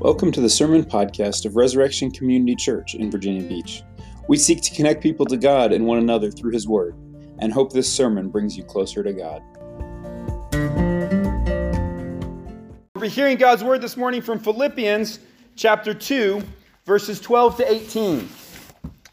Welcome to the Sermon Podcast of Resurrection Community Church in Virginia Beach. We seek to connect people to God and one another through His Word, and hope this sermon brings you closer to God. We're hearing God's Word this morning from Philippians chapter 2, verses 12 to 18.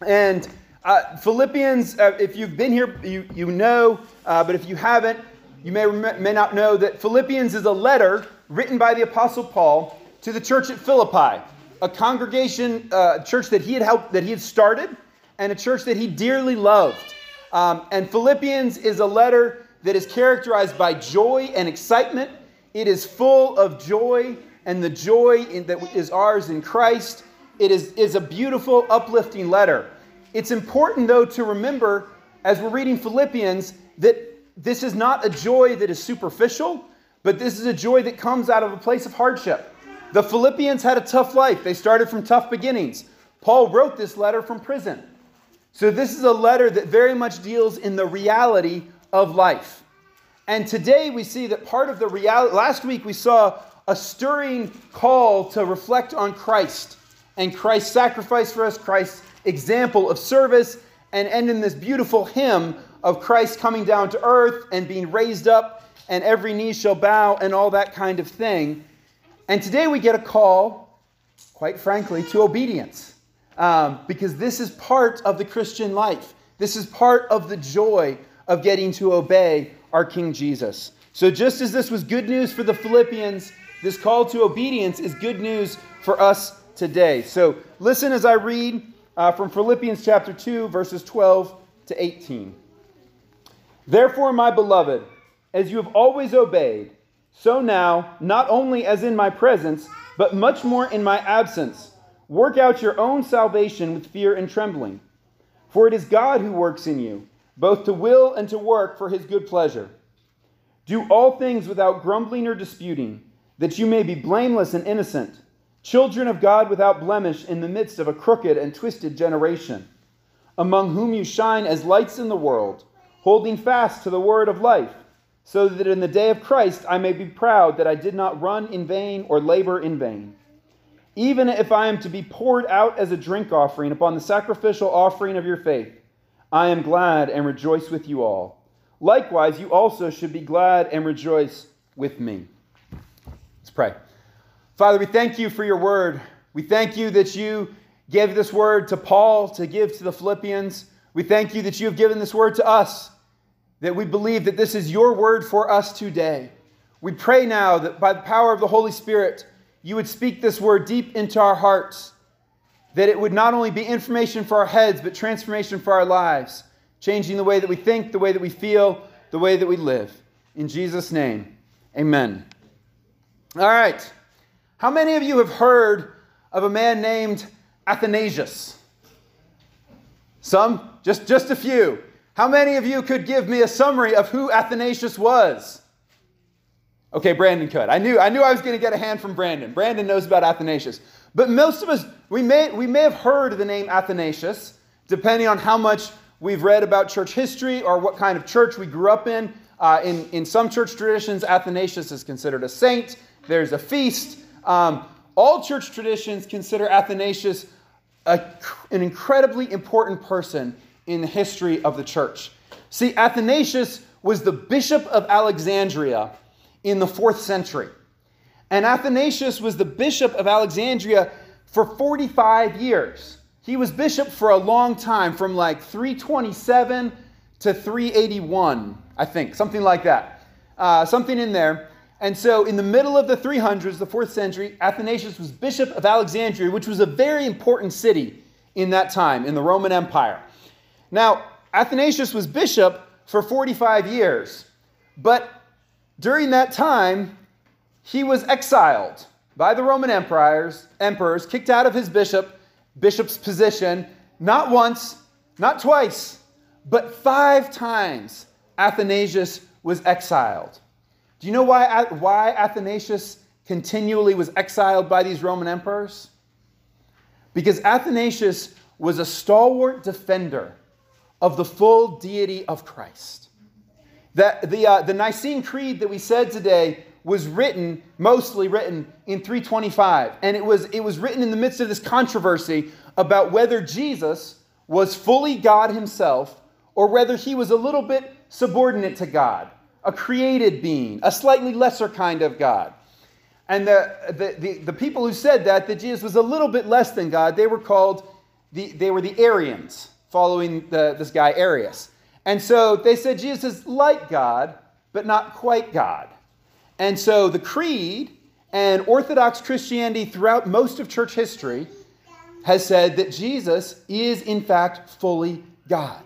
And uh, Philippians, uh, if you've been here, you, you know, uh, but if you haven't, you may, may not know that Philippians is a letter written by the Apostle Paul to the church at Philippi, a congregation, uh, church that he had helped, that he had started, and a church that he dearly loved. Um, and Philippians is a letter that is characterized by joy and excitement. It is full of joy and the joy in, that is ours in Christ. It is, is a beautiful, uplifting letter. It's important, though, to remember as we're reading Philippians that this is not a joy that is superficial, but this is a joy that comes out of a place of hardship. The Philippians had a tough life, they started from tough beginnings. Paul wrote this letter from prison. So, this is a letter that very much deals in the reality of life. And today we see that part of the reality, last week we saw a stirring call to reflect on Christ and Christ's sacrifice for us, Christ's example of service, and end in this beautiful hymn of Christ coming down to earth and being raised up, and every knee shall bow, and all that kind of thing. And today we get a call, quite frankly, to obedience. Um, because this is part of the Christian life. This is part of the joy of getting to obey our King Jesus. So, just as this was good news for the Philippians, this call to obedience is good news for us today. So, listen as I read uh, from Philippians chapter 2, verses 12 to 18. Therefore, my beloved, as you have always obeyed, so now, not only as in my presence, but much more in my absence, work out your own salvation with fear and trembling. For it is God who works in you, both to will and to work for his good pleasure. Do all things without grumbling or disputing, that you may be blameless and innocent, children of God without blemish in the midst of a crooked and twisted generation, among whom you shine as lights in the world, holding fast to the word of life so that in the day of Christ I may be proud that I did not run in vain or labor in vain. Even if I am to be poured out as a drink offering upon the sacrificial offering of your faith, I am glad and rejoice with you all. Likewise, you also should be glad and rejoice with me. Let's pray. Father, we thank you for your word. We thank you that you gave this word to Paul to give to the Philippians. We thank you that you have given this word to us that we believe that this is your word for us today. We pray now that by the power of the Holy Spirit, you would speak this word deep into our hearts, that it would not only be information for our heads, but transformation for our lives, changing the way that we think, the way that we feel, the way that we live. In Jesus' name, amen. All right. How many of you have heard of a man named Athanasius? Some? Just, just a few. How many of you could give me a summary of who Athanasius was? Okay, Brandon could. I knew I knew I was going to get a hand from Brandon. Brandon knows about Athanasius. But most of us we may we may have heard the name Athanasius depending on how much we've read about church history or what kind of church we grew up in. Uh, in, in some church traditions, Athanasius is considered a saint. There's a feast. Um, all church traditions consider Athanasius a, an incredibly important person in the history of the church. See, Athanasius was the bishop of Alexandria in the fourth century. And Athanasius was the bishop of Alexandria for 45 years. He was bishop for a long time, from like 327 to 381, I think, something like that. Uh, something in there. And so, in the middle of the 300s, the fourth century, Athanasius was bishop of Alexandria, which was a very important city in that time in the Roman Empire. Now, Athanasius was bishop for 45 years, but during that time, he was exiled by the Roman emperors, emperors, kicked out of his bishop, bishop's position, not once, not twice, but five times Athanasius was exiled. Do you know why, why Athanasius continually was exiled by these Roman emperors? Because Athanasius was a stalwart defender of the full deity of Christ. That the, uh, the Nicene Creed that we said today was written, mostly written in 325. And it was, it was written in the midst of this controversy about whether Jesus was fully God himself or whether he was a little bit subordinate to God, a created being, a slightly lesser kind of God. And the, the, the, the, people who said that, that Jesus was a little bit less than God, they were called, the, they were the Arians, following the, this guy Arius. And so they said Jesus is like God, but not quite God. And so the creed and Orthodox Christianity throughout most of church history has said that Jesus is in fact fully God.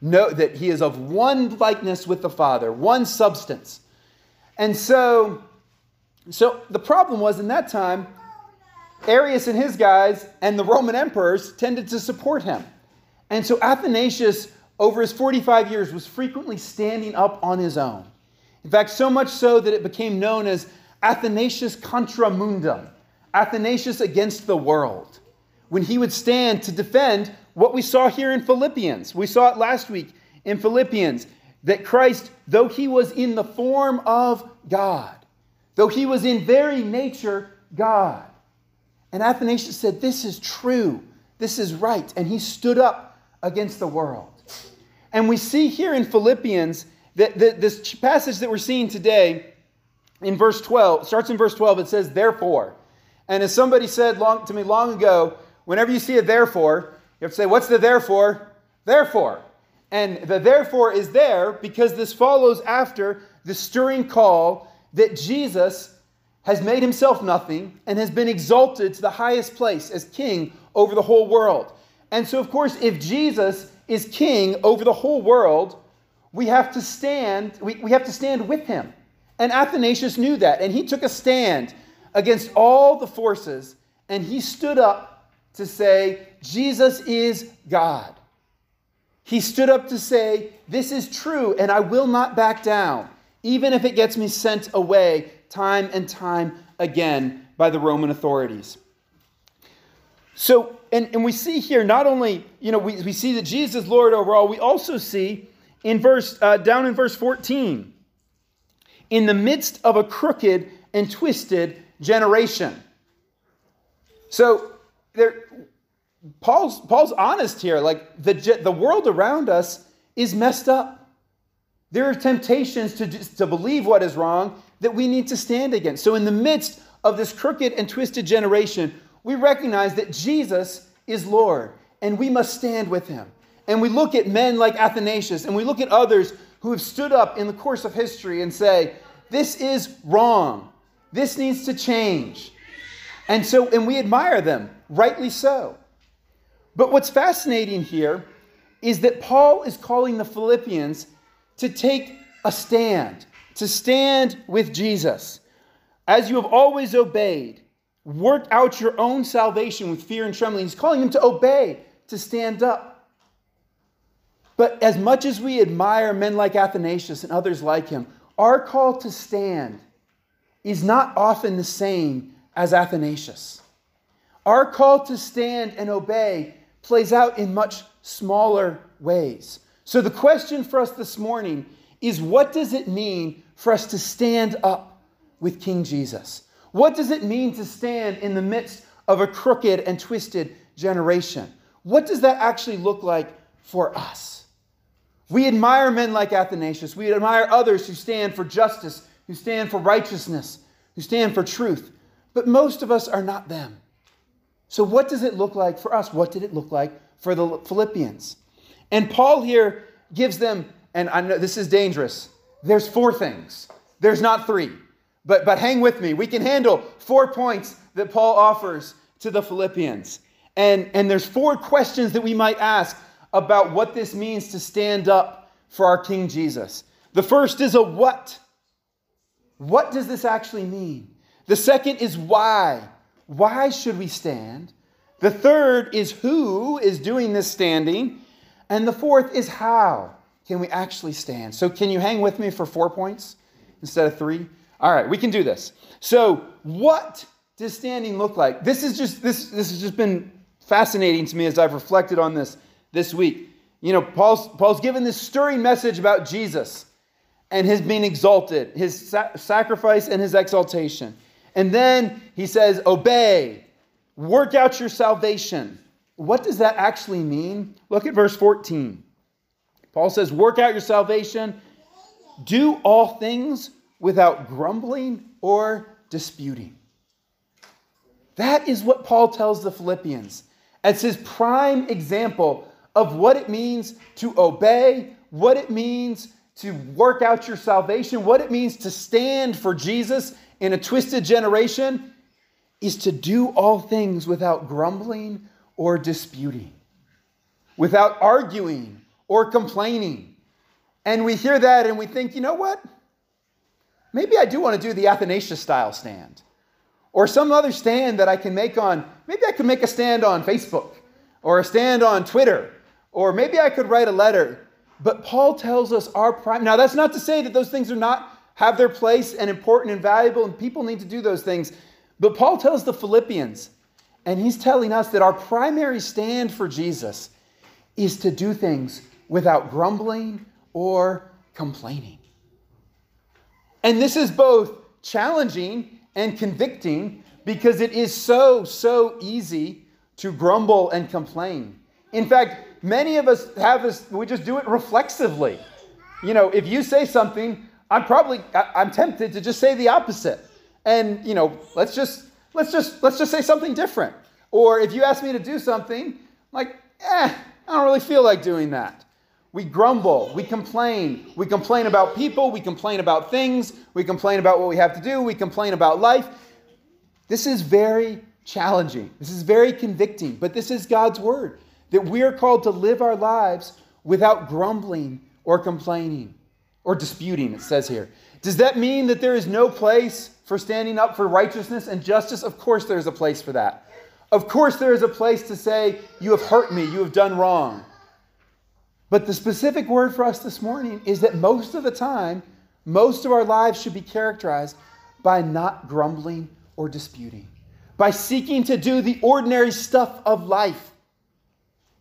Note that he is of one likeness with the Father, one substance. And so, so the problem was in that time, Arius and his guys and the Roman emperors tended to support him. And so Athanasius, over his 45 years, was frequently standing up on his own. In fact, so much so that it became known as Athanasius contra mundum, Athanasius against the world, when he would stand to defend what we saw here in Philippians. We saw it last week in Philippians that Christ, though he was in the form of God, though he was in very nature God, and Athanasius said, This is true, this is right, and he stood up against the world. And we see here in Philippians that, this passage that we're seeing today in verse 12 starts in verse 12 it says therefore. And as somebody said long, to me long ago whenever you see a therefore you have to say what's the therefore? Therefore. And the therefore is there because this follows after the stirring call that jesus has made himself nothing and has been exalted to the highest place as king over the whole world and so of course if jesus is king over the whole world we have to stand, we, we have to stand with him. And Athanasius knew that, and he took a stand against all the forces, and he stood up to say, Jesus is God. He stood up to say, This is true, and I will not back down, even if it gets me sent away time and time again by the Roman authorities. So, and, and we see here not only, you know, we, we see that Jesus is Lord over all, we also see in verse uh, down in verse 14 in the midst of a crooked and twisted generation. So there paul's paul's honest here like the the world around us is messed up. There are temptations to to believe what is wrong that we need to stand against. So in the midst of this crooked and twisted generation we recognize that jesus is lord and we must stand with him and we look at men like Athanasius and we look at others who have stood up in the course of history and say, this is wrong. This needs to change. And so, and we admire them, rightly so. But what's fascinating here is that Paul is calling the Philippians to take a stand, to stand with Jesus. As you have always obeyed, work out your own salvation with fear and trembling. He's calling them to obey, to stand up. But as much as we admire men like Athanasius and others like him, our call to stand is not often the same as Athanasius. Our call to stand and obey plays out in much smaller ways. So, the question for us this morning is what does it mean for us to stand up with King Jesus? What does it mean to stand in the midst of a crooked and twisted generation? What does that actually look like for us? We admire men like Athanasius. We admire others who stand for justice, who stand for righteousness, who stand for truth. But most of us are not them. So, what does it look like for us? What did it look like for the Philippians? And Paul here gives them, and I know this is dangerous, there's four things. There's not three. But, but hang with me. We can handle four points that Paul offers to the Philippians. And, and there's four questions that we might ask about what this means to stand up for our King Jesus. The first is a what. What does this actually mean? The second is why. Why should we stand? The third is who is doing this standing. And the fourth is how can we actually stand? So, can you hang with me for four points instead of three? All right, we can do this. So, what does standing look like? This is just this this has just been fascinating to me as I've reflected on this this week. You know, Paul's, Paul's given this stirring message about Jesus. and his being exalted, his sa- sacrifice and his exaltation. And then he says, Obey, work out your salvation. What does that actually mean? Look at verse 14. Paul says, Work out your salvation, do all things without grumbling or disputing. That is what Paul tells the Philippians as his prime example of what it means to obey, what it means to work out your salvation, what it means to stand for Jesus in a twisted generation, is to do all things without grumbling or disputing, without arguing or complaining. And we hear that and we think, you know what? Maybe I do want to do the Athanasius style stand or some other stand that I can make on, maybe I could make a stand on Facebook or a stand on Twitter, or maybe I could write a letter. But Paul tells us our prime. Now, that's not to say that those things are not have their place and important and valuable, and people need to do those things. But Paul tells the Philippians, and he's telling us that our primary stand for Jesus is to do things without grumbling or complaining. And this is both challenging and convicting because it is so, so easy to grumble and complain. In fact, many of us have this, we just do it reflexively. You know, if you say something, I'm probably, I'm tempted to just say the opposite. And, you know, let's just, let's just, let's just say something different. Or if you ask me to do something, I'm like, eh, I don't really feel like doing that. We grumble, we complain. We complain about people, we complain about things, we complain about what we have to do, we complain about life. This is very challenging. This is very convicting, but this is God's word that we are called to live our lives without grumbling or complaining or disputing, it says here. Does that mean that there is no place for standing up for righteousness and justice? Of course, there's a place for that. Of course, there is a place to say, You have hurt me, you have done wrong. But the specific word for us this morning is that most of the time, most of our lives should be characterized by not grumbling or disputing, by seeking to do the ordinary stuff of life.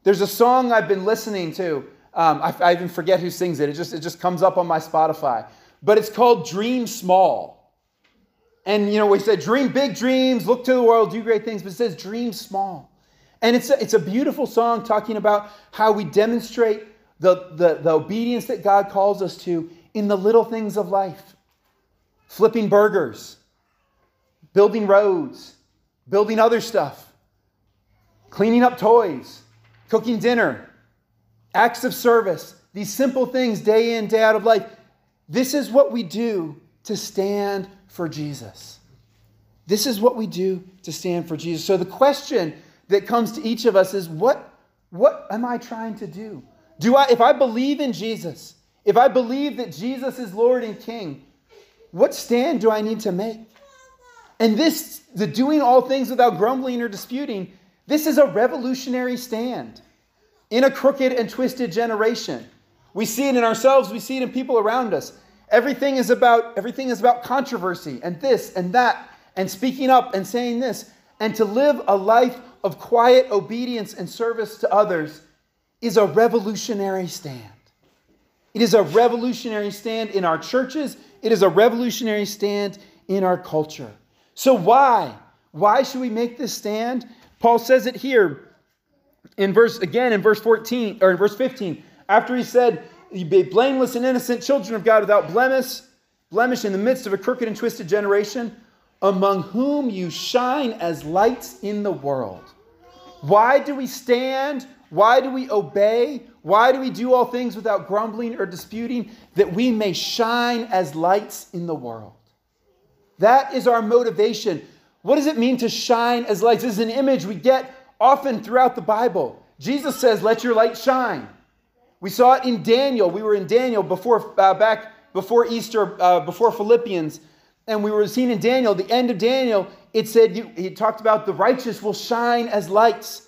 There's a song I've been listening to. Um, I, I, even forget who sings it. It just, it just comes up on my Spotify. But it's called Dream Small. And, you know, we said dream big dreams, look to the world, do great things, but it says dream small. And it's a, it's a beautiful song talking about how we demonstrate the, the, the obedience that God calls us to in the little things of life flipping burgers, building roads, building other stuff, cleaning up toys, cooking dinner, acts of service, these simple things day in, day out of life. This is what we do to stand for Jesus. This is what we do to stand for Jesus. So the question that comes to each of us is what, what am I trying to do? Do I, if I believe in Jesus, if I believe that Jesus is Lord and King, what stand do I need to make? And this, the doing all things without grumbling or disputing, this is a revolutionary stand in a crooked and twisted generation. We see it in ourselves, we see it in people around us. Everything is about everything is about controversy and this and that and speaking up and saying this and to live a life of quiet obedience and service to others is a revolutionary stand. It is a revolutionary stand in our churches. It is a revolutionary stand in our culture. So, why? Why should we make this stand? Paul says it here in verse, again, in verse 14 or in verse 15, after he said, You be blameless and innocent children of God without blemish, blemish in the midst of a crooked and twisted generation, among whom you shine as lights in the world. Why do we stand? Why do we obey? Why do we do all things without grumbling or disputing? That we may shine as lights in the world. That is our motivation. What does it mean to shine as lights? This is an image we get often throughout the Bible. Jesus says, Let your light shine. We saw it in Daniel. We were in Daniel before, uh, back before Easter, uh, before Philippians, and we were seeing in Daniel, the end of Daniel, it said, he talked about the righteous will shine as lights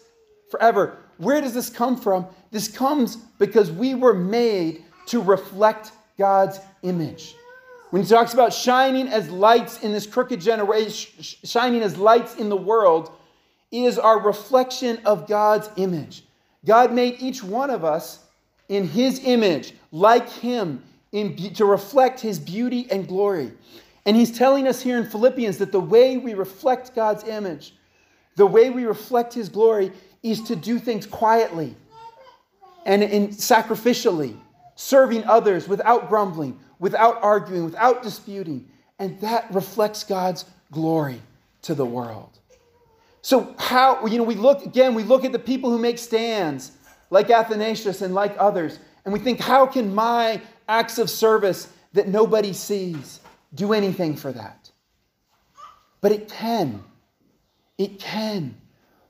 forever. Where does this come from? This comes because we were made to reflect God's image. When he talks about shining as lights in this crooked generation, shining as lights in the world, is our reflection of God's image. God made each one of us in his image, like him, in, to reflect his beauty and glory. And he's telling us here in Philippians that the way we reflect God's image, the way we reflect his glory, is to do things quietly and, in sacrificially, serving others without grumbling, without arguing, without disputing. And that reflects God's glory to the world. So, how, you know, we look, again, we look at the people who make stands, like Athanasius and like others, and we think, how can my acts of service that nobody sees do anything for that? But it can. It can,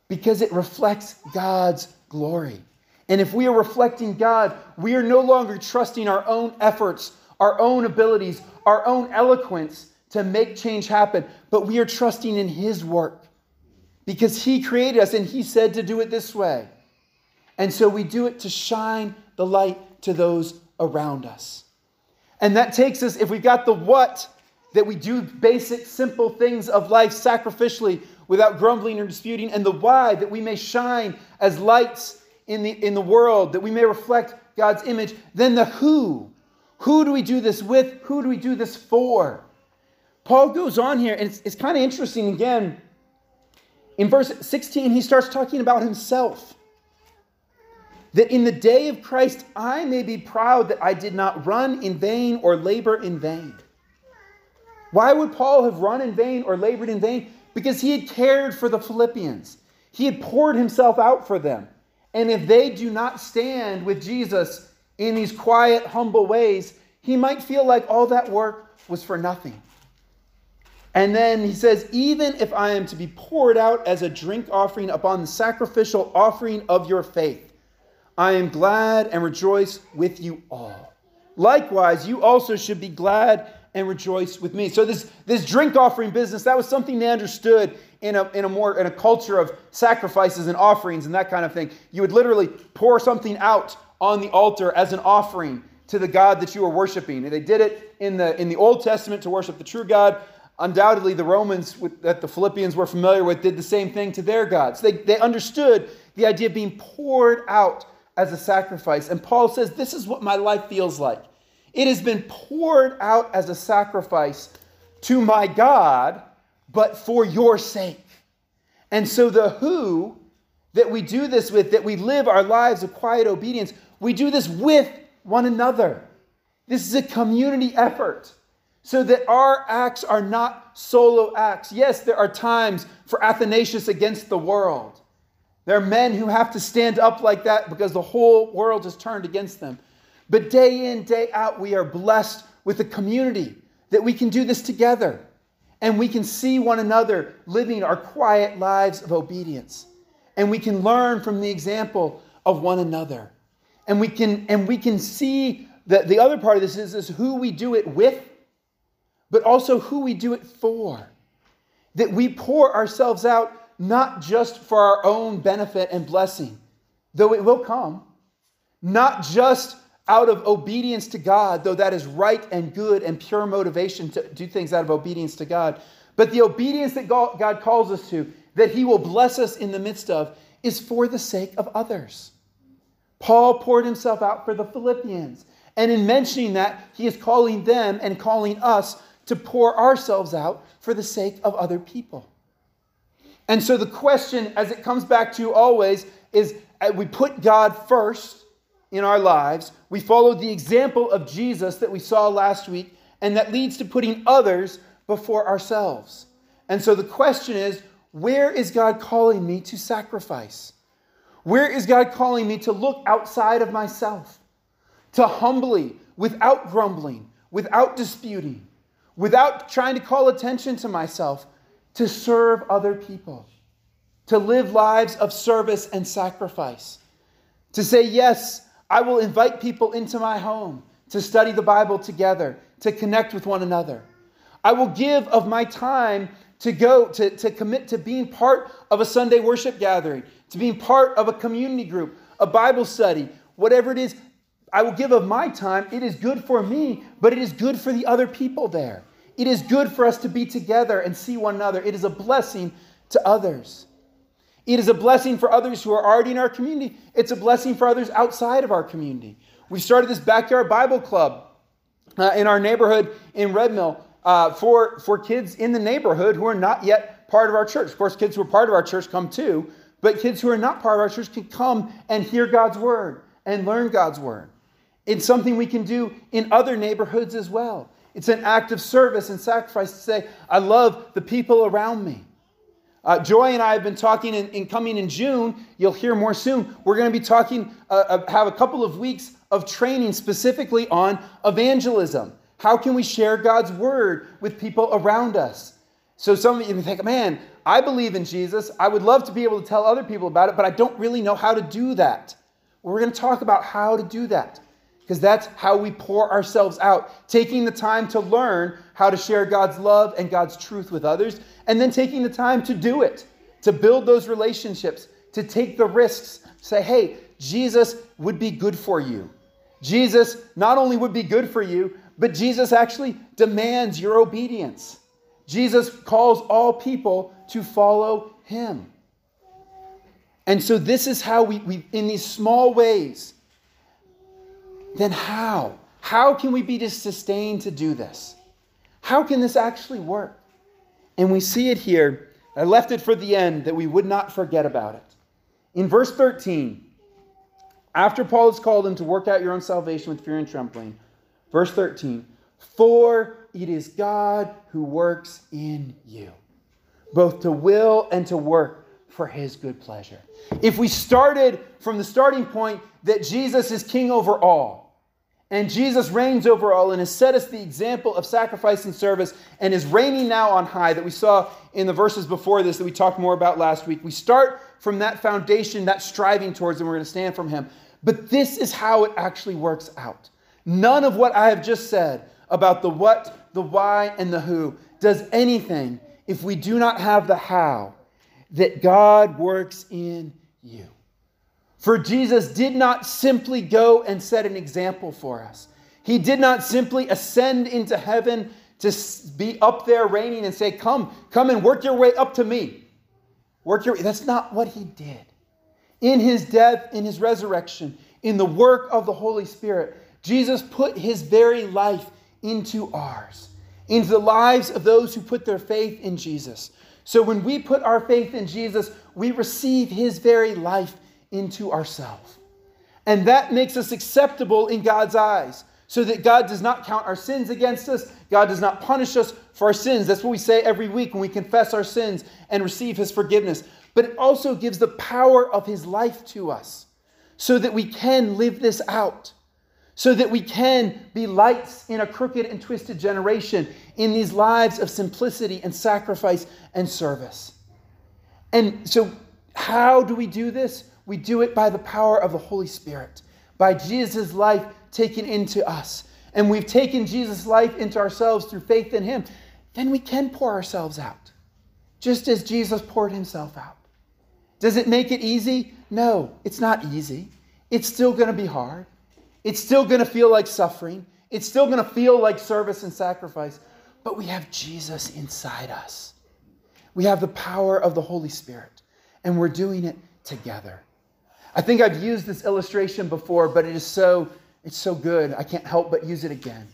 because it reflects God's glory. And if we are reflecting God, we are no longer trusting our own efforts, our own abilities, our own eloquence to make change happen, but we are trusting in His work because He created us and He said to do it this way. And so we do it to shine the light to those around us. And that takes us, if we've got the what, that we do basic, simple things of life sacrificially without grumbling or disputing, and the why, that we may shine as lights in the, in the world, that we may reflect God's image, then the who. Who do we do this with? Who do we do this for? Paul goes on here, and it's, it's kind of interesting again. In verse 16, he starts talking about himself. That in the day of Christ I may be proud that I did not run in vain or labor in vain. Why would Paul have run in vain or labored in vain? Because he had cared for the Philippians, he had poured himself out for them. And if they do not stand with Jesus in these quiet, humble ways, he might feel like all that work was for nothing. And then he says, Even if I am to be poured out as a drink offering upon the sacrificial offering of your faith, I am glad and rejoice with you all. Likewise, you also should be glad and rejoice with me. So this, this drink offering business, that was something they understood in a, in a more in a culture of sacrifices and offerings and that kind of thing. You would literally pour something out on the altar as an offering to the God that you were worshiping. And they did it in the in the Old Testament to worship the true God. Undoubtedly, the Romans with, that the Philippians were familiar with did the same thing to their gods. They, they understood the idea of being poured out as a sacrifice. And Paul says, This is what my life feels like. It has been poured out as a sacrifice to my God, but for your sake. And so, the who that we do this with, that we live our lives of quiet obedience, we do this with one another. This is a community effort so that our acts are not solo acts. Yes, there are times for Athanasius against the world. There are men who have to stand up like that because the whole world has turned against them. But day in, day out, we are blessed with a community that we can do this together. And we can see one another living our quiet lives of obedience. And we can learn from the example of one another. And we can, and we can see that the other part of this is, is who we do it with, but also who we do it for. That we pour ourselves out not just for our own benefit and blessing, though it will come, not just out of obedience to God, though that is right and good and pure motivation to do things out of obedience to God. But the obedience that God calls us to, that He will bless us in the midst of, is for the sake of others. Paul poured himself out for the Philippians. And in mentioning that, he is calling them and calling us to pour ourselves out for the sake of other people. And so the question, as it comes back to always, is uh, we put God first in our lives. We follow the example of Jesus that we saw last week, and that leads to putting others before ourselves. And so the question is where is God calling me to sacrifice? Where is God calling me to look outside of myself? To humbly, without grumbling, without disputing, without trying to call attention to myself, to serve other people, to live lives of service and sacrifice, to say, Yes, I will invite people into my home to study the Bible together, to connect with one another. I will give of my time to go, to, to commit to being part of a Sunday worship gathering, to being part of a community group, a Bible study, whatever it is. I will give of my time. It is good for me, but it is good for the other people there. It is good for us to be together and see one another. It is a blessing to others. It is a blessing for others who are already in our community. It's a blessing for others outside of our community. We started this backyard Bible club uh, in our neighborhood in Red Mill uh, for, for kids in the neighborhood who are not yet part of our church. Of course, kids who are part of our church come too, but kids who are not part of our church can come and hear God's word and learn God's word. It's something we can do in other neighborhoods as well. It's an act of service and sacrifice to say, I love the people around me. Uh, Joy and I have been talking in, in, coming in June. You'll hear more soon. We're going to be talking, uh, uh, have a couple of weeks of training specifically on evangelism. How can we share God's word with people around us? So some of you think, man, I believe in Jesus. I would love to be able to tell other people about it, but I don't really know how to do that. We're going to talk about how to do that because that's how we pour ourselves out, taking the time to learn how to share God's love and God's truth with others, and then taking the time to do it, to build those relationships, to take the risks, say, hey, Jesus would be good for you. Jesus not only would be good for you, but Jesus actually demands your obedience. Jesus calls all people to follow him. And so, this is how we, we in these small ways, then how? How can we be sustained to do this? How can this actually work? And we see it here. I left it for the end that we would not forget about it. In verse 13, after Paul has called them to work out your own salvation with fear and trembling, verse 13, for it is God who works in you, both to will and to work for his good pleasure. If we started from the starting point that Jesus is king over all, and Jesus reigns over all and has set us the example of sacrifice and service and is reigning now on high that we saw in the verses before this that we talked more about last week. We start from that foundation, that striving towards, and we're going to stand from Him. But this is how it actually works out. None of what I have just said about the what, the why, and the who does anything if we do not have the how that God works in you. For Jesus did not simply go and set an example for us. He did not simply ascend into heaven to be up there reigning and say, Come, come and work your way up to me. Work your That's not what he did. In his death, in his resurrection, in the work of the Holy Spirit, Jesus put his very life into ours, into the lives of those who put their faith in Jesus. So when we put our faith in Jesus, we receive his very life into ourselves. And that makes us acceptable in God's eyes, so that God does not count our sins against us. God does not punish us for our sins. That's what we say every week when we confess our sins and receive His forgiveness. But it also gives the power of His life to us, so that we can live this out, so that we can be lights in a crooked and twisted generation in these lives of simplicity and sacrifice and service. And so, how do we do this? We do it by the power of the Holy Spirit, by Jesus' life taken into us. And we've taken Jesus' life into ourselves through faith in Him. Then we can pour ourselves out, just as Jesus poured Himself out. Does it make it easy? No, it's not easy. It's still going to be hard. It's still going to feel like suffering. It's still going to feel like service and sacrifice. But we have Jesus inside us. We have the power of the Holy Spirit, and we're doing it together. I think I've used this illustration before, but it is so it's so good. I can't help but use it again.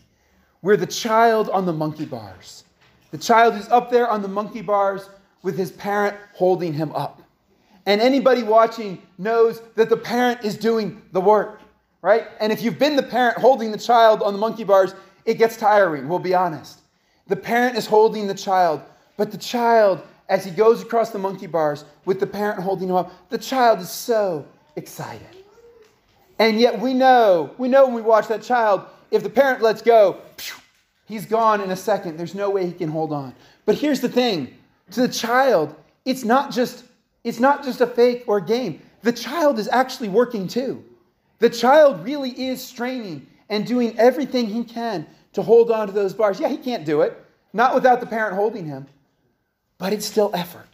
We're the child on the monkey bars. The child who's up there on the monkey bars with his parent holding him up. And anybody watching knows that the parent is doing the work, right? And if you've been the parent holding the child on the monkey bars, it gets tiring, we'll be honest. The parent is holding the child, but the child, as he goes across the monkey bars with the parent holding him up, the child is so excited. And yet we know, we know when we watch that child, if the parent lets go, he's gone in a second. There's no way he can hold on. But here's the thing to the child, it's not just it's not just a fake or a game. The child is actually working too. The child really is straining and doing everything he can to hold on to those bars. Yeah, he can't do it, not without the parent holding him, but it's still effort.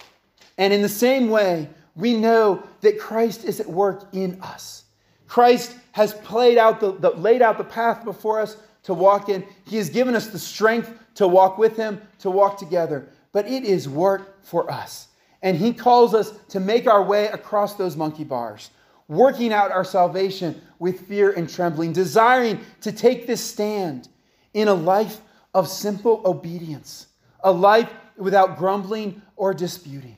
And in the same way, we know that Christ is at work in us. Christ has played out the, the, laid out the path before us to walk in. He has given us the strength to walk with Him, to walk together. But it is work for us. And He calls us to make our way across those monkey bars, working out our salvation with fear and trembling, desiring to take this stand in a life of simple obedience, a life without grumbling or disputing.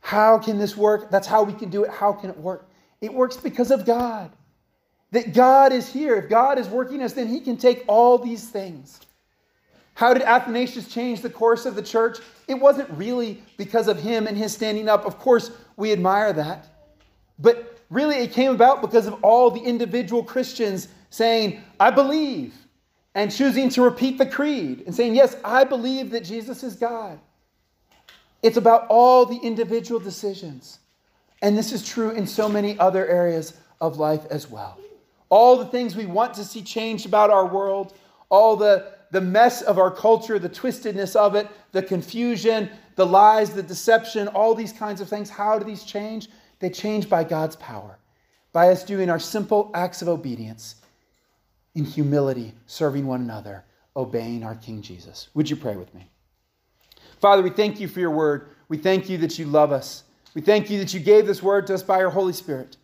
How can this work? That's how we can do it. How can it work? It works because of God. That God is here. If God is working us, then He can take all these things. How did Athanasius change the course of the church? It wasn't really because of him and his standing up. Of course, we admire that. But really, it came about because of all the individual Christians saying, I believe, and choosing to repeat the creed and saying, Yes, I believe that Jesus is God. It's about all the individual decisions. And this is true in so many other areas of life as well. All the things we want to see changed about our world, all the, the mess of our culture, the twistedness of it, the confusion, the lies, the deception, all these kinds of things. How do these change? They change by God's power, by us doing our simple acts of obedience in humility, serving one another, obeying our King Jesus. Would you pray with me? Father, we thank you for your word. We thank you that you love us. We thank you that you gave this word to us by your Holy Spirit.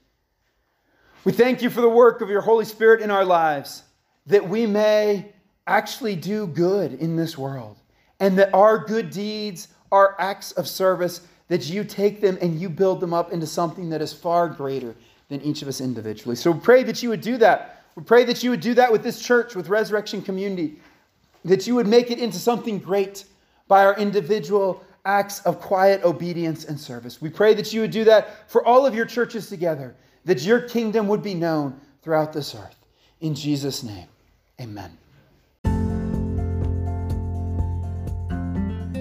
We thank you for the work of your Holy Spirit in our lives, that we may actually do good in this world, and that our good deeds, our acts of service, that you take them and you build them up into something that is far greater than each of us individually. So we pray that you would do that. We pray that you would do that with this church, with Resurrection Community, that you would make it into something great by our individual acts of quiet obedience and service. We pray that you would do that for all of your churches together, that your kingdom would be known throughout this earth. In Jesus' name, amen.